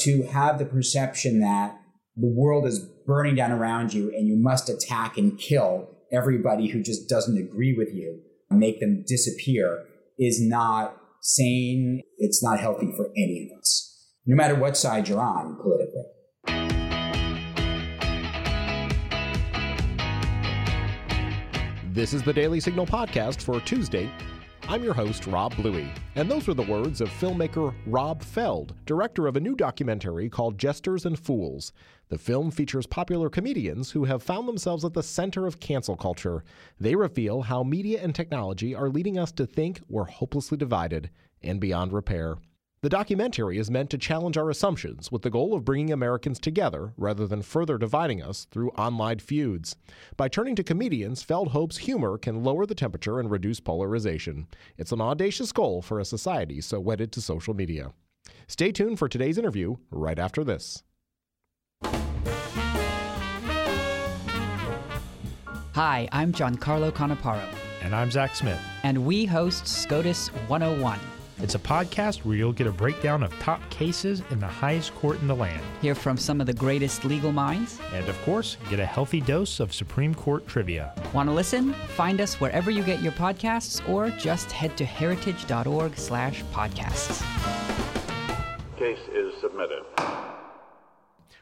to have the perception that the world is burning down around you and you must attack and kill everybody who just doesn't agree with you, make them disappear, is not sane. It's not healthy for any of us, no matter what side you're on politically. This is the Daily Signal podcast for Tuesday, I'm your host, Rob Bluey, and those were the words of filmmaker Rob Feld, director of a new documentary called Jesters and Fools. The film features popular comedians who have found themselves at the center of cancel culture. They reveal how media and technology are leading us to think we're hopelessly divided and beyond repair. The documentary is meant to challenge our assumptions with the goal of bringing Americans together rather than further dividing us through online feuds. By turning to comedians, Feld hopes humor can lower the temperature and reduce polarization. It's an audacious goal for a society so wedded to social media. Stay tuned for today's interview right after this. Hi, I'm Giancarlo Canaparo. And I'm Zach Smith. And we host SCOTUS 101 it's a podcast where you'll get a breakdown of top cases in the highest court in the land. Hear from some of the greatest legal minds. And of course, get a healthy dose of Supreme Court trivia. Want to listen? Find us wherever you get your podcasts or just head to heritage.org slash podcasts. Case is submitted.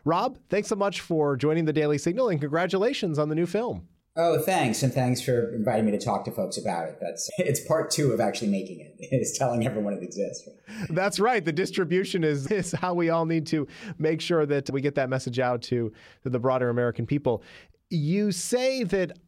Rob, thanks so much for joining the Daily Signal and congratulations on the new film. Oh, thanks, and thanks for inviting me to talk to folks about it. That's it's part two of actually making it. Is telling everyone it exists. That's right. The distribution is is how we all need to make sure that we get that message out to, to the broader American people. You say that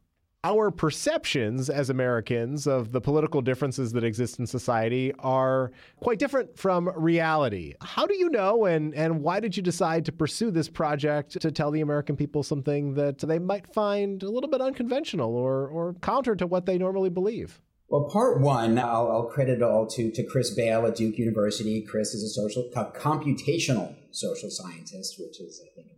our perceptions as Americans of the political differences that exist in society are quite different from reality. How do you know and, and why did you decide to pursue this project to tell the American people something that they might find a little bit unconventional or, or counter to what they normally believe? Well, part one, I'll, I'll credit it all to, to Chris Bail at Duke University. Chris is a social, computational social scientist, which is, I think,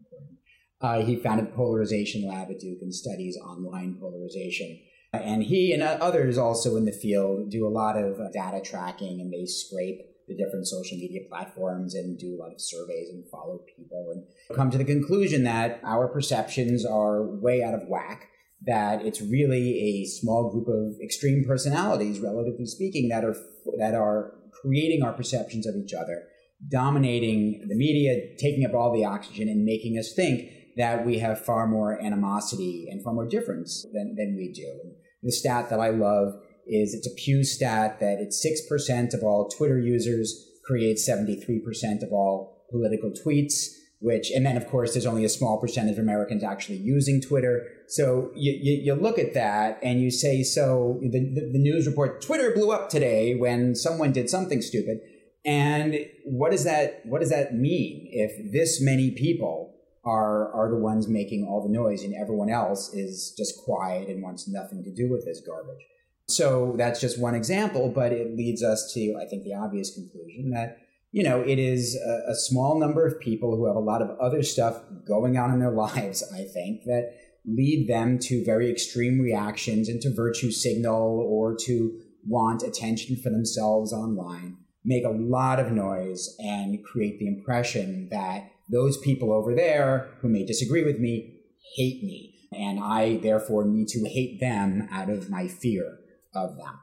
uh, he founded Polarization Lab at Duke and studies online polarization. And he and others also in the field do a lot of uh, data tracking and they scrape the different social media platforms and do a lot of surveys and follow people and come to the conclusion that our perceptions are way out of whack that it's really a small group of extreme personalities relatively speaking that are that are creating our perceptions of each other dominating the media taking up all the oxygen and making us think that we have far more animosity and far more difference than, than we do. The stat that I love is it's a Pew stat that it's 6% of all Twitter users create 73% of all political tweets, which, and then of course, there's only a small percentage of Americans actually using Twitter. So you, you, you look at that and you say, so the, the, the news report, Twitter blew up today when someone did something stupid. And what does that, what does that mean if this many people are are the ones making all the noise and everyone else is just quiet and wants nothing to do with this garbage. So that's just one example, but it leads us to I think the obvious conclusion that you know it is a, a small number of people who have a lot of other stuff going on in their lives, I think, that lead them to very extreme reactions and to virtue signal or to want attention for themselves online, make a lot of noise and create the impression that those people over there who may disagree with me hate me. And I therefore need to hate them out of my fear of them.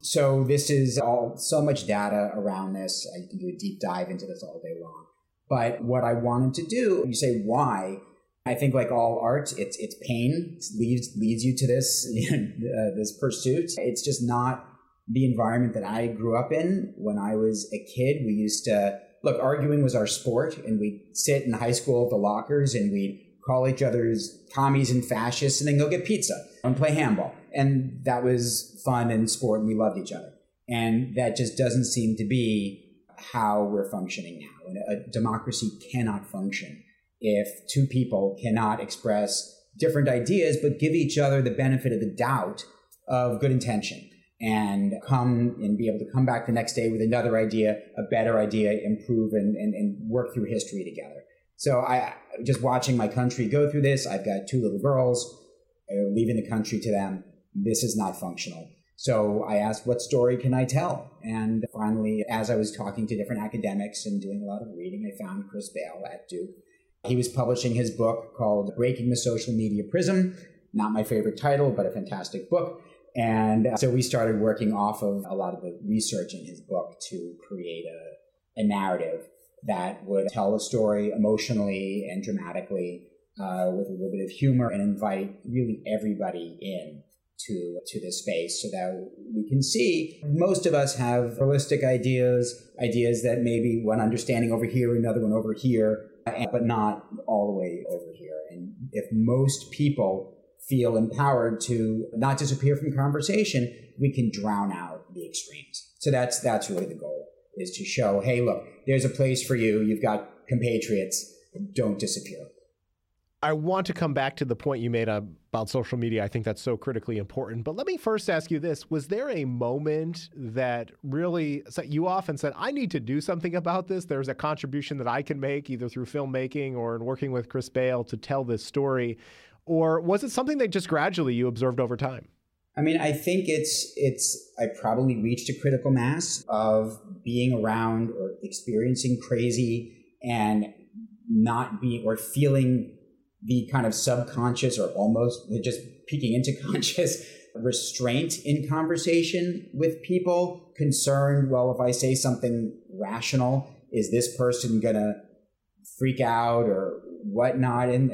So this is all so much data around this. I can do a deep dive into this all day long. But what I wanted to do, you say why? I think like all art, it's it's pain it leads leads you to this uh, this pursuit. It's just not the environment that I grew up in when I was a kid. We used to look, arguing was our sport, and we'd sit in high school at the lockers and we'd call each other's commies and fascists and then go get pizza and play handball. And that was fun and sport, and we loved each other. And that just doesn't seem to be how we're functioning now. And a democracy cannot function if two people cannot express different ideas but give each other the benefit of the doubt of good intention and come and be able to come back the next day with another idea, a better idea, improve and, and, and work through history together. So I just watching my country go through this. I've got two little girls, uh, leaving the country to them. This is not functional. So I asked, what story can I tell? And finally, as I was talking to different academics and doing a lot of reading, I found Chris Bail at Duke. He was publishing his book called Breaking the Social Media Prism. Not my favorite title, but a fantastic book. And so we started working off of a lot of the research in his book to create a, a narrative that would tell a story emotionally and dramatically uh, with a little bit of humor and invite really everybody in to to this space so that we can see most of us have holistic ideas ideas that maybe one understanding over here another one over here but not all the way over here. And if most people feel empowered to not disappear from conversation we can drown out the extremes so that's that's really the goal is to show hey look there's a place for you you've got compatriots don't disappear I want to come back to the point you made about social media. I think that's so critically important. But let me first ask you this Was there a moment that really set you off and said, I need to do something about this? There's a contribution that I can make either through filmmaking or in working with Chris Bail, to tell this story? Or was it something that just gradually you observed over time? I mean, I think it's it's I probably reached a critical mass of being around or experiencing crazy and not being or feeling the kind of subconscious or almost just peeking into conscious restraint in conversation with people, concerned, well, if I say something rational, is this person to freak out or whatnot? And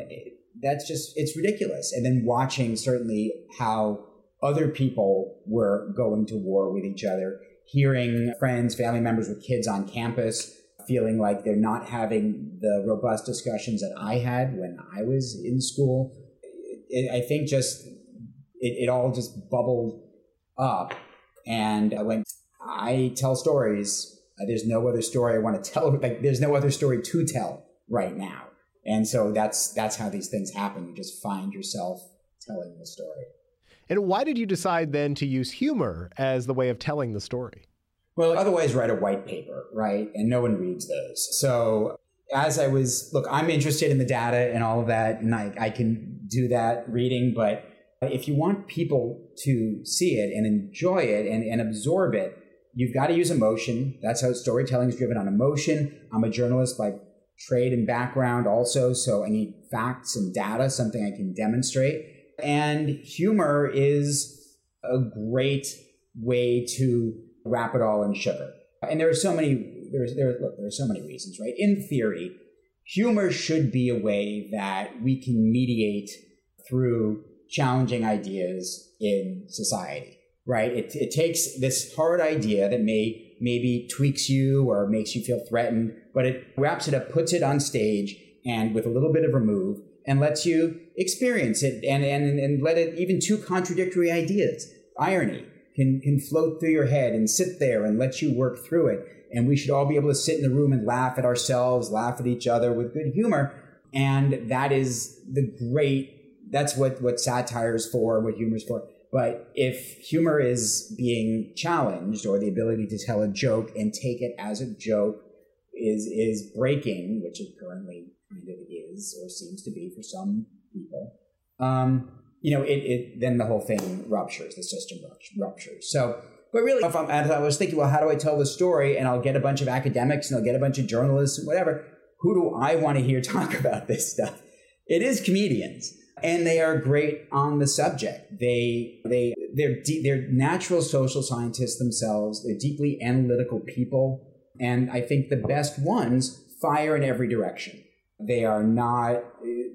that's just, it's ridiculous. And then watching certainly how other people were going to war with each other, hearing friends, family members with kids on campus feeling like they're not having the robust discussions that I had when I was in school. It, I think just it, it all just bubbled up. And when I tell stories, there's no other story I want to tell. Like there's no other story to tell right now. And so that's that's how these things happen. You just find yourself telling the story. And why did you decide then to use humor as the way of telling the story? Well, otherwise, write a white paper, right? And no one reads those. So, as I was, look, I'm interested in the data and all of that, and I, I can do that reading, but if you want people to see it and enjoy it and, and absorb it, you've got to use emotion. That's how storytelling is driven on emotion. I'm a journalist by trade and background also, so I need facts and data, something I can demonstrate. And humor is a great way to wrap it all in sugar. And there are so many there's there look there are so many reasons, right? In theory, humor should be a way that we can mediate through challenging ideas in society, right? It, it takes this hard idea that may maybe tweaks you or makes you feel threatened, but it wraps it up, puts it on stage, and with a little bit of remove, and lets you experience it and, and, and let it even two contradictory ideas, irony, can, can float through your head and sit there and let you work through it. And we should all be able to sit in the room and laugh at ourselves, laugh at each other with good humor. And that is the great, that's what, what satire is for, what humor is for. But if humor is being challenged or the ability to tell a joke and take it as a joke is, is breaking, which it currently kind of is or seems to be for some people, um, you know, it, it then the whole thing ruptures, the system ruptures. So, but really, if I'm, I was thinking, well, how do I tell the story? And I'll get a bunch of academics and I'll get a bunch of journalists and whatever. Who do I want to hear talk about this stuff? It is comedians, and they are great on the subject. They they they're de- they're natural social scientists themselves. They're deeply analytical people, and I think the best ones fire in every direction. They are not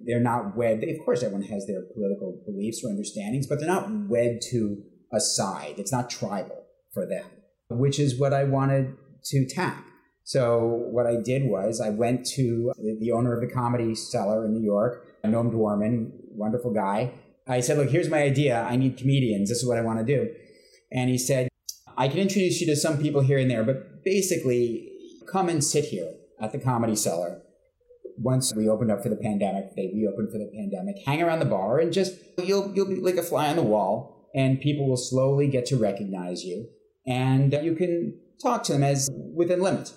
they're not wed. Of course, everyone has their political beliefs or understandings, but they're not wed to a side. It's not tribal for them, which is what I wanted to tap. So what I did was I went to the owner of the Comedy Cellar in New York, Noam Dworman, wonderful guy. I said, look, here's my idea. I need comedians. This is what I want to do. And he said, I can introduce you to some people here and there, but basically come and sit here at the Comedy Cellar once we opened up for the pandemic, they reopened for the pandemic, hang around the bar and just you'll you'll be like a fly on the wall and people will slowly get to recognize you and you can talk to them as within limits.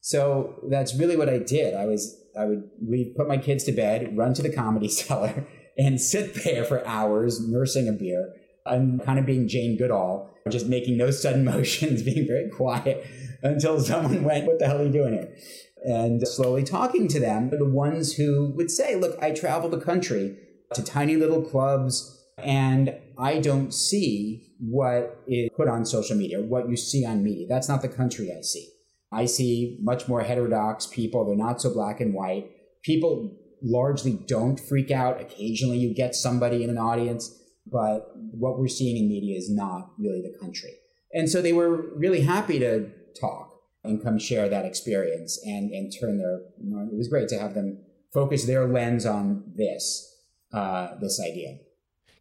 So that's really what I did. I was I would leave, put my kids to bed, run to the comedy cellar, and sit there for hours nursing a beer I'm kind of being Jane Goodall, just making no sudden motions, being very quiet until someone went, What the hell are you doing here? And slowly talking to them, the ones who would say, Look, I travel the country to tiny little clubs, and I don't see what is put on social media, what you see on media. That's not the country I see. I see much more heterodox people. They're not so black and white. People largely don't freak out. Occasionally you get somebody in an audience, but what we're seeing in media is not really the country. And so they were really happy to talk and come share that experience and, and turn their, you know, it was great to have them focus their lens on this, uh, this idea.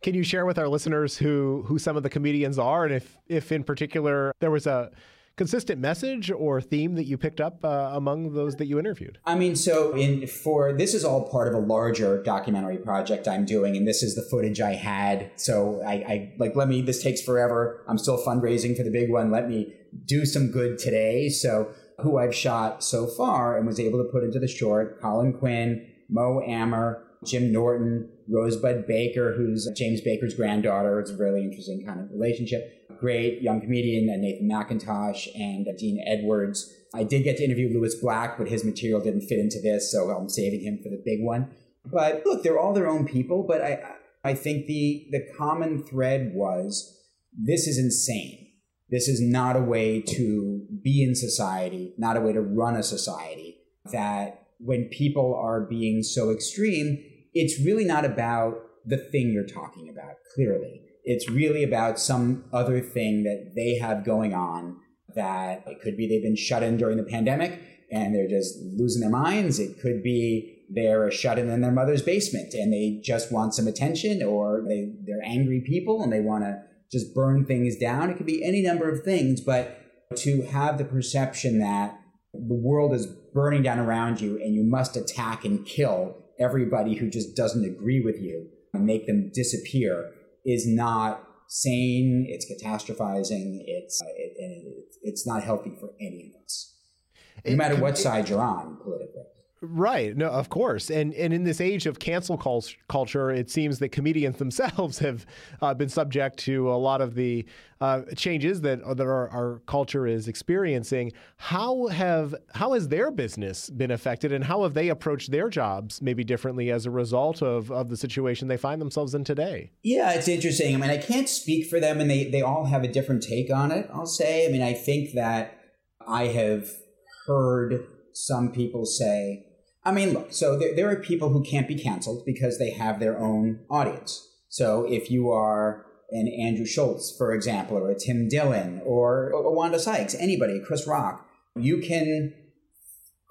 Can you share with our listeners who who some of the comedians are, and if if in particular there was a consistent message or theme that you picked up uh, among those that you interviewed? I mean, so in for this is all part of a larger documentary project I'm doing, and this is the footage I had. So I, I like let me. This takes forever. I'm still fundraising for the big one. Let me do some good today. So who I've shot so far and was able to put into the short: Colin Quinn, Mo Amer, Jim Norton, Rosebud Baker, who's James Baker's granddaughter. It's a really interesting kind of relationship great young comedian, uh, Nathan Macintosh, and uh, Dean Edwards. I did get to interview Lewis Black, but his material didn't fit into this, so I'm saving him for the big one. But look, they're all their own people, but I, I think the, the common thread was this is insane. This is not a way to be in society, not a way to run a society. That when people are being so extreme, it's really not about the thing you're talking about, clearly. It's really about some other thing that they have going on that it could be they've been shut in during the pandemic and they're just losing their minds. It could be they're shut in in their mother's basement and they just want some attention or they, they're angry people and they want to just burn things down. It could be any number of things, but to have the perception that the world is burning down around you and you must attack and kill everybody who just doesn't agree with you and make them disappear is not sane. It's catastrophizing. It's uh, it, it, it's not healthy for any of us, no matter what side you're on politically. Right. No, of course. And and in this age of cancel culture, it seems that comedians themselves have uh, been subject to a lot of the uh, changes that that our, our culture is experiencing. How have how has their business been affected, and how have they approached their jobs maybe differently as a result of of the situation they find themselves in today? Yeah, it's interesting. I mean, I can't speak for them, and they they all have a different take on it. I'll say. I mean, I think that I have heard some people say I mean, look, so there, there are people who can't be canceled because they have their own audience. So if you are an Andrew Schulz, for example, or a Tim Dillon, or a Wanda Sykes, anybody, Chris Rock, you can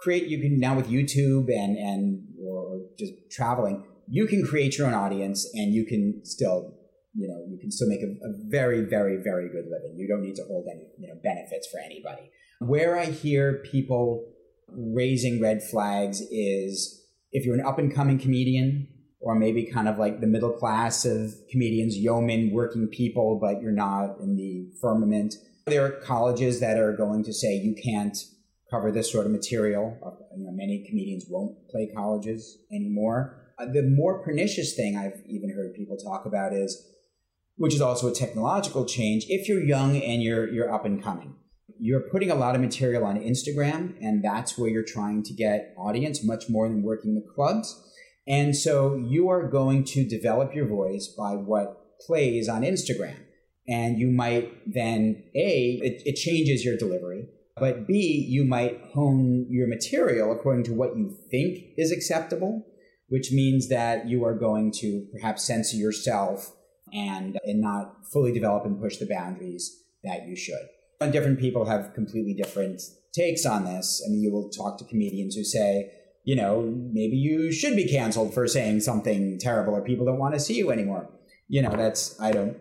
create, you can now with YouTube and, and, or just traveling, you can create your own audience and you can still, you know, you can still make a, a very, very, very good living. You don't need to hold any, you know, benefits for anybody. Where I hear people raising red flags is if you're an up and coming comedian or maybe kind of like the middle class of comedians, yeomen, working people, but you're not in the firmament. There are colleges that are going to say you can't cover this sort of material. Uh, you know, many comedians won't play colleges anymore. Uh, the more pernicious thing I've even heard people talk about is, which is also a technological change. If you're young and you're you're up and coming, you're putting a lot of material on Instagram, and that's where you're trying to get audience much more than working the clubs. And so you are going to develop your voice by what plays on Instagram. And you might then, A, it, it changes your delivery, but B, you might hone your material according to what you think is acceptable, which means that you are going to perhaps censor yourself and, and not fully develop and push the boundaries that you should. And different people have completely different takes on this. I mean, you will talk to comedians who say, you know, maybe you should be canceled for saying something terrible or people don't want to see you anymore. You know, that's, I don't,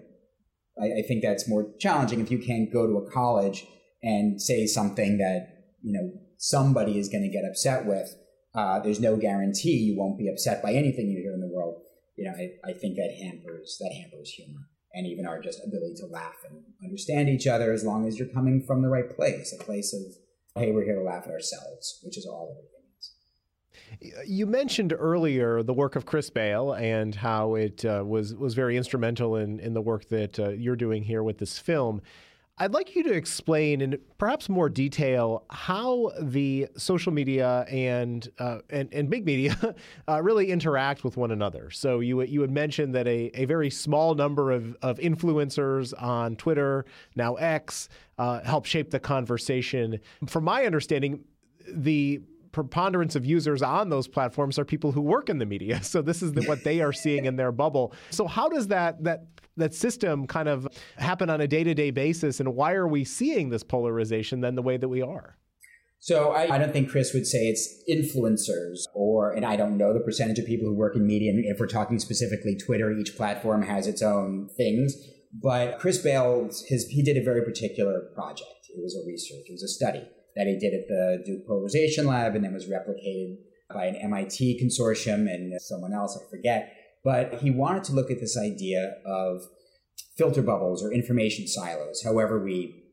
I, I think that's more challenging if you can't go to a college and say something that, you know, somebody is going to get upset with. Uh, there's no guarantee you won't be upset by anything you hear in the world. You know, I, I think that hampers, that hampers humor and even our just ability to laugh and understand each other as long as you're coming from the right place, a place of, hey, we're here to laugh at ourselves, which is all everything is. You mentioned earlier the work of Chris Bail and how it uh, was was very instrumental in in the work that uh, you're doing here with this film. I'd like you to explain in perhaps more detail how the social media and uh, and, and, big media uh, really interact with one another. So you you had mentioned that a, a very small number of, of influencers on Twitter, now X, uh, help shape the conversation. From my understanding, the preponderance of users on those platforms are people who work in the media. So this is the, what they are seeing in their bubble. So how does that that that system kind of happen on a day-to-day basis and why are we seeing this polarization then the way that we are? So I, I, don't think Chris would say it's influencers or, and I don't know the percentage of people who work in media. And if we're talking specifically Twitter, each platform has its own things. But Chris Bail, his, he did a very particular project. It was a research, it was a study that he did at the Duke Polarization Lab and then was replicated by an MIT consortium and someone else, I forget. But he wanted to look at this idea of filter bubbles or information silos, however we,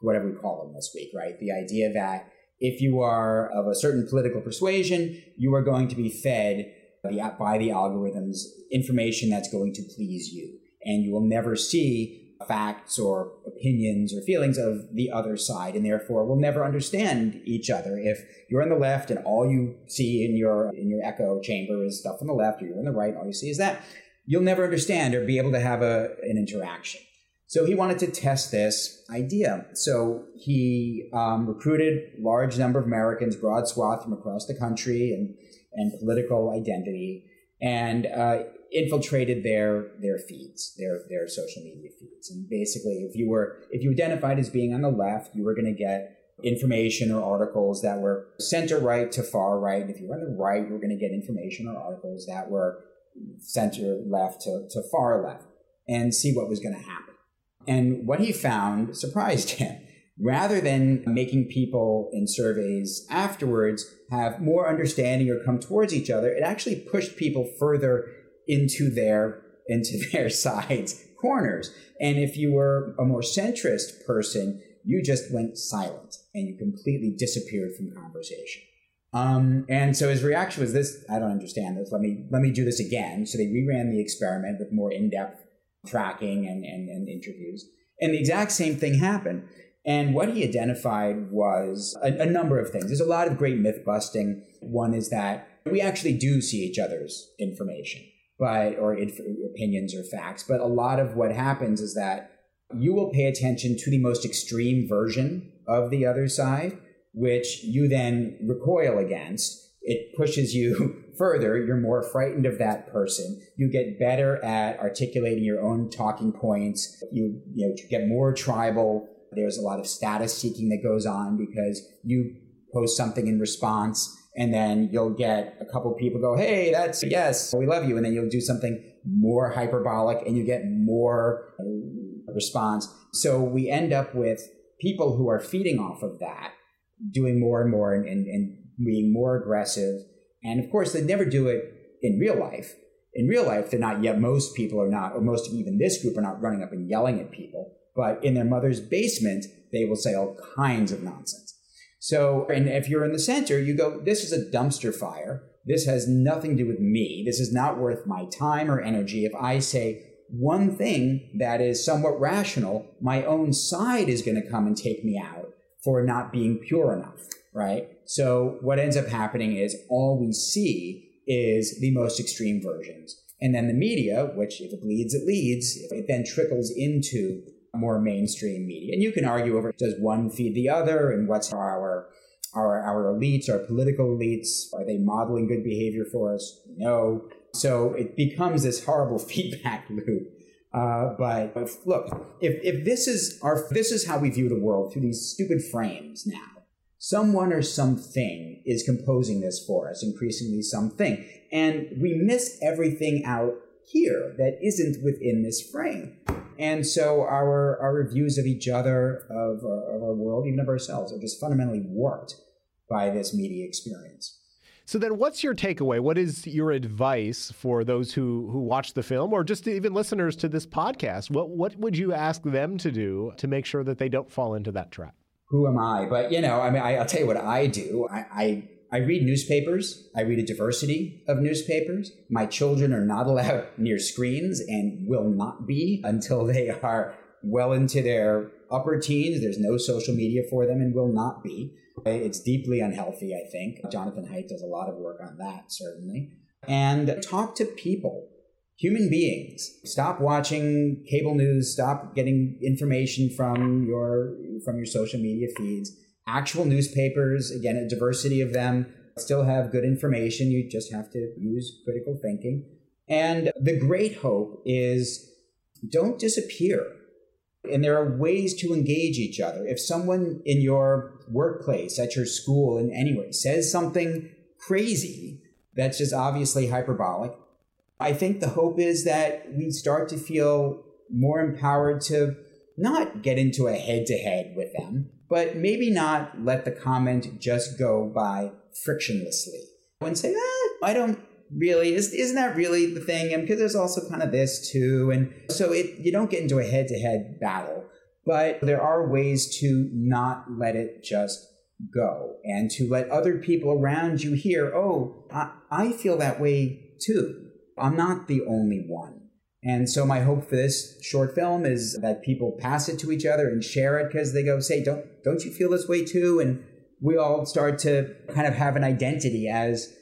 whatever we call them this week, right? The idea that if you are of a certain political persuasion, you are going to be fed by the algorithms information that's going to please you. And you will never see facts or opinions or feelings of the other side and therefore will never understand each other. If you're on the left and all you see in your in your echo chamber is stuff on the left or you're on the right and all you see is that you'll never understand or be able to have a, an interaction. So he wanted to test this idea. So he um, recruited large number of americans broad swath from across the country and and political identity. And uh, infiltrated their their feeds, their their social media feeds. And basically, if you were if you identified as being on the left, you were going to get information or articles that were center right to far right. And if you were on the right, you were going to get information or articles that were center left to, to far left and see what was going to happen. And what he found surprised him. Rather than making people in surveys afterwards have more understanding or come towards each other, it actually pushed people further into their into their sides corners. And if you were a more centrist person, you just went silent and you completely disappeared from conversation. Um, and so his reaction was this: I don't understand this. Let me let me do this again. So they reran the experiment with more in-depth tracking and, and, and interviews, and the exact same thing happened. And what he identified was a, a number of things. There's a lot of great myth busting. One is that we actually do see each other's information but or inf- opinions or facts. But a lot of what happens is that you will pay attention to the most extreme version of the other side, which you then recoil against. It pushes you further. You're more frightened of that person. You get better at articulating your own talking points. You, you know, get more tribal. There's a lot of status seeking that goes on because you post something in response and then you'll get a couple people go, "Hey, that's yes, we love you," and then you'll do something more hyperbolic, and you get more response. So we end up with people who are feeding off of that, doing more and more, and, and, and being more aggressive. And of course, they never do it in real life. In real life, they're not yet. Most people are not, or most of even this group are not running up and yelling at people. But in their mother's basement, they will say all kinds of nonsense. So, and if you're in the center, you go, this is a dumpster fire. This has nothing to do with me. This is not worth my time or energy. If I say one thing that is somewhat rational, my own side is going to come and take me out for not being pure enough, right? So what ends up happening is all we see is the most extreme versions. And then the media, which if it bleeds, it leads, it then trickles into more mainstream media. And you can argue over does one feed the other and what's our our our elites, our political elites, are they modeling good behavior for us? No. So it becomes this horrible feedback loop. Uh, but look, if, if this is our this is how we view the world through these stupid frames now, someone or something is composing this for us, increasingly something, and we miss everything out here that isn't within this frame. And so our, our reviews of each other, of, uh, of our world, even of ourselves, are just fundamentally warped by this media experience. So then what's your takeaway? What is your advice for those who who watch the film or just even listeners to this podcast? What what would you ask them to do to make sure that they don't fall into that trap? Who am I? But you know, I mean I, will tell you what I do. I, I I read newspapers. I read a diversity of newspapers. My children are not allowed near screens and will not be until they are well into their upper teens. There's no social media for them and will not be. It's deeply unhealthy, I think. Jonathan Haidt does a lot of work on that, certainly. And talk to people, human beings. Stop watching cable news. Stop getting information from your from your social media feeds. Actual newspapers, again, a diversity of them, still have good information. You just have to use critical thinking. And the great hope is don't disappear and there are ways to engage each other. If someone in your workplace, at your school, in any way says something crazy that's just obviously hyperbolic, I think the hope is that we start to feel more empowered to not get into a head to head with them, but maybe not let the comment just go by frictionlessly. And say, ah, I don't really is isn't that really the thing? And because there's also kind of this too and so it you don't get into a head-to-head battle but there are ways to not let it just go and to let other people around you hear oh I, I feel that way too. I'm not the only one and so my hope for this short film is that people pass it to each other and share it because they go say don't don't you feel this way too and we all start to kind of have an identity as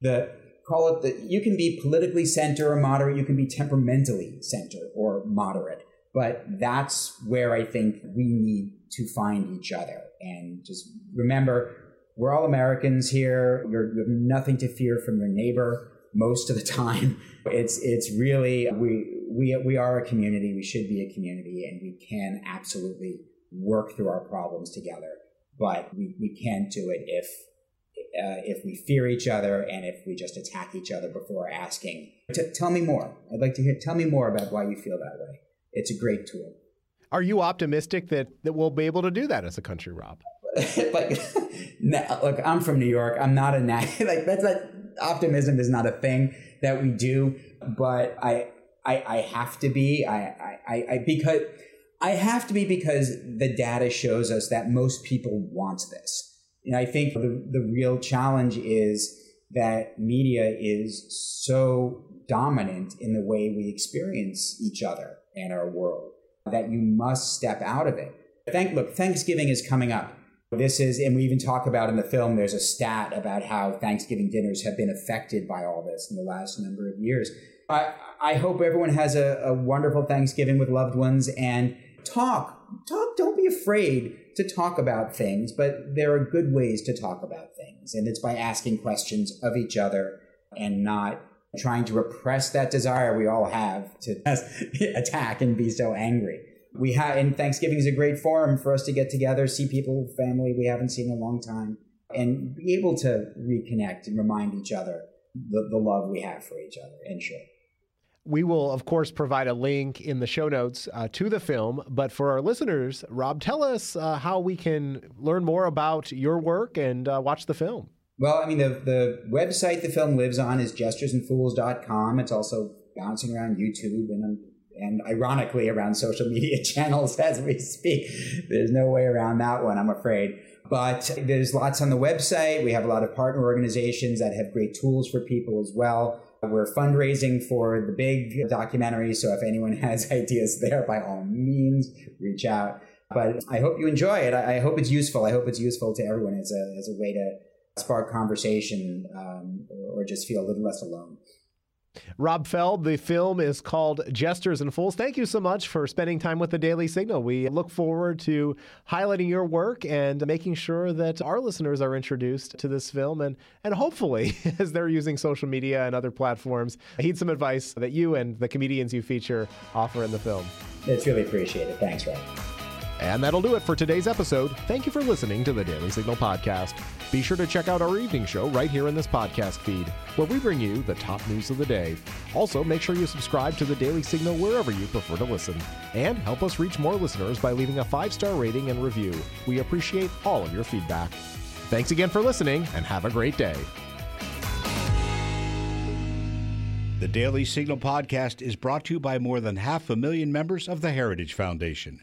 the call it that you can be politically center or moderate, you can be temperamentally center or moderate. But that's where I think we need to find each other. And just remember, we're all Americans here. You're, you have nothing to fear from your neighbor most of the time. It's it's really we we we are a community. We should be a community, and we can absolutely work through our problems together. But we, we can't do it if uh, if we fear each other and if we just attack each other before asking. T- tell me more. I'd like to hear. Tell me more about why you feel that way. It's a great tool. Are you optimistic that, that we'll be able to do that as a country, Rob? like, look, I'm from New York. I'm not a nat- like that's not optimism is not a thing that we do, but I I, I have to be. I, I, I because I have to be because the data shows us that most people want this and I think the, the real challenge is that media is so dominant in the way we experience each other and our world that you must step out of it. Thank, look, Thanksgiving is coming up. This is, and we even talk about in the film, there's a stat about how Thanksgiving dinners have been affected by all this in the last number of years. I, I hope everyone has a, a wonderful Thanksgiving with loved ones and talk, talk, don't be afraid to talk about things, but there are good ways to talk about things. And it's by asking questions of each other and not trying to repress that desire we all have to attack and be so angry. We have, and Thanksgiving is a great forum for us to get together, see people, family we haven't seen in a long time, and be able to reconnect and remind each other the, the love we have for each other and share. We will, of course, provide a link in the show notes uh, to the film. But for our listeners, Rob, tell us uh, how we can learn more about your work and uh, watch the film. Well, I mean, the, the website the film lives on is jestersandfools.com. It's also bouncing around YouTube and, and ironically around social media channels as we speak. There's no way around that one, I'm afraid. But there's lots on the website. We have a lot of partner organizations that have great tools for people as well. We're fundraising for the big documentary, so if anyone has ideas there, by all means, reach out. But I hope you enjoy it. I hope it's useful. I hope it's useful to everyone as a, as a way to spark conversation um, or just feel a little less alone. Rob Feld, the film is called Jesters and Fools. Thank you so much for spending time with the Daily Signal. We look forward to highlighting your work and making sure that our listeners are introduced to this film and, and hopefully, as they're using social media and other platforms, heed some advice that you and the comedians you feature offer in the film. It's really appreciated. Thanks, Rob. And that'll do it for today's episode. Thank you for listening to the Daily Signal podcast. Be sure to check out our evening show right here in this podcast feed, where we bring you the top news of the day. Also, make sure you subscribe to the Daily Signal wherever you prefer to listen. And help us reach more listeners by leaving a five star rating and review. We appreciate all of your feedback. Thanks again for listening, and have a great day. The Daily Signal podcast is brought to you by more than half a million members of the Heritage Foundation.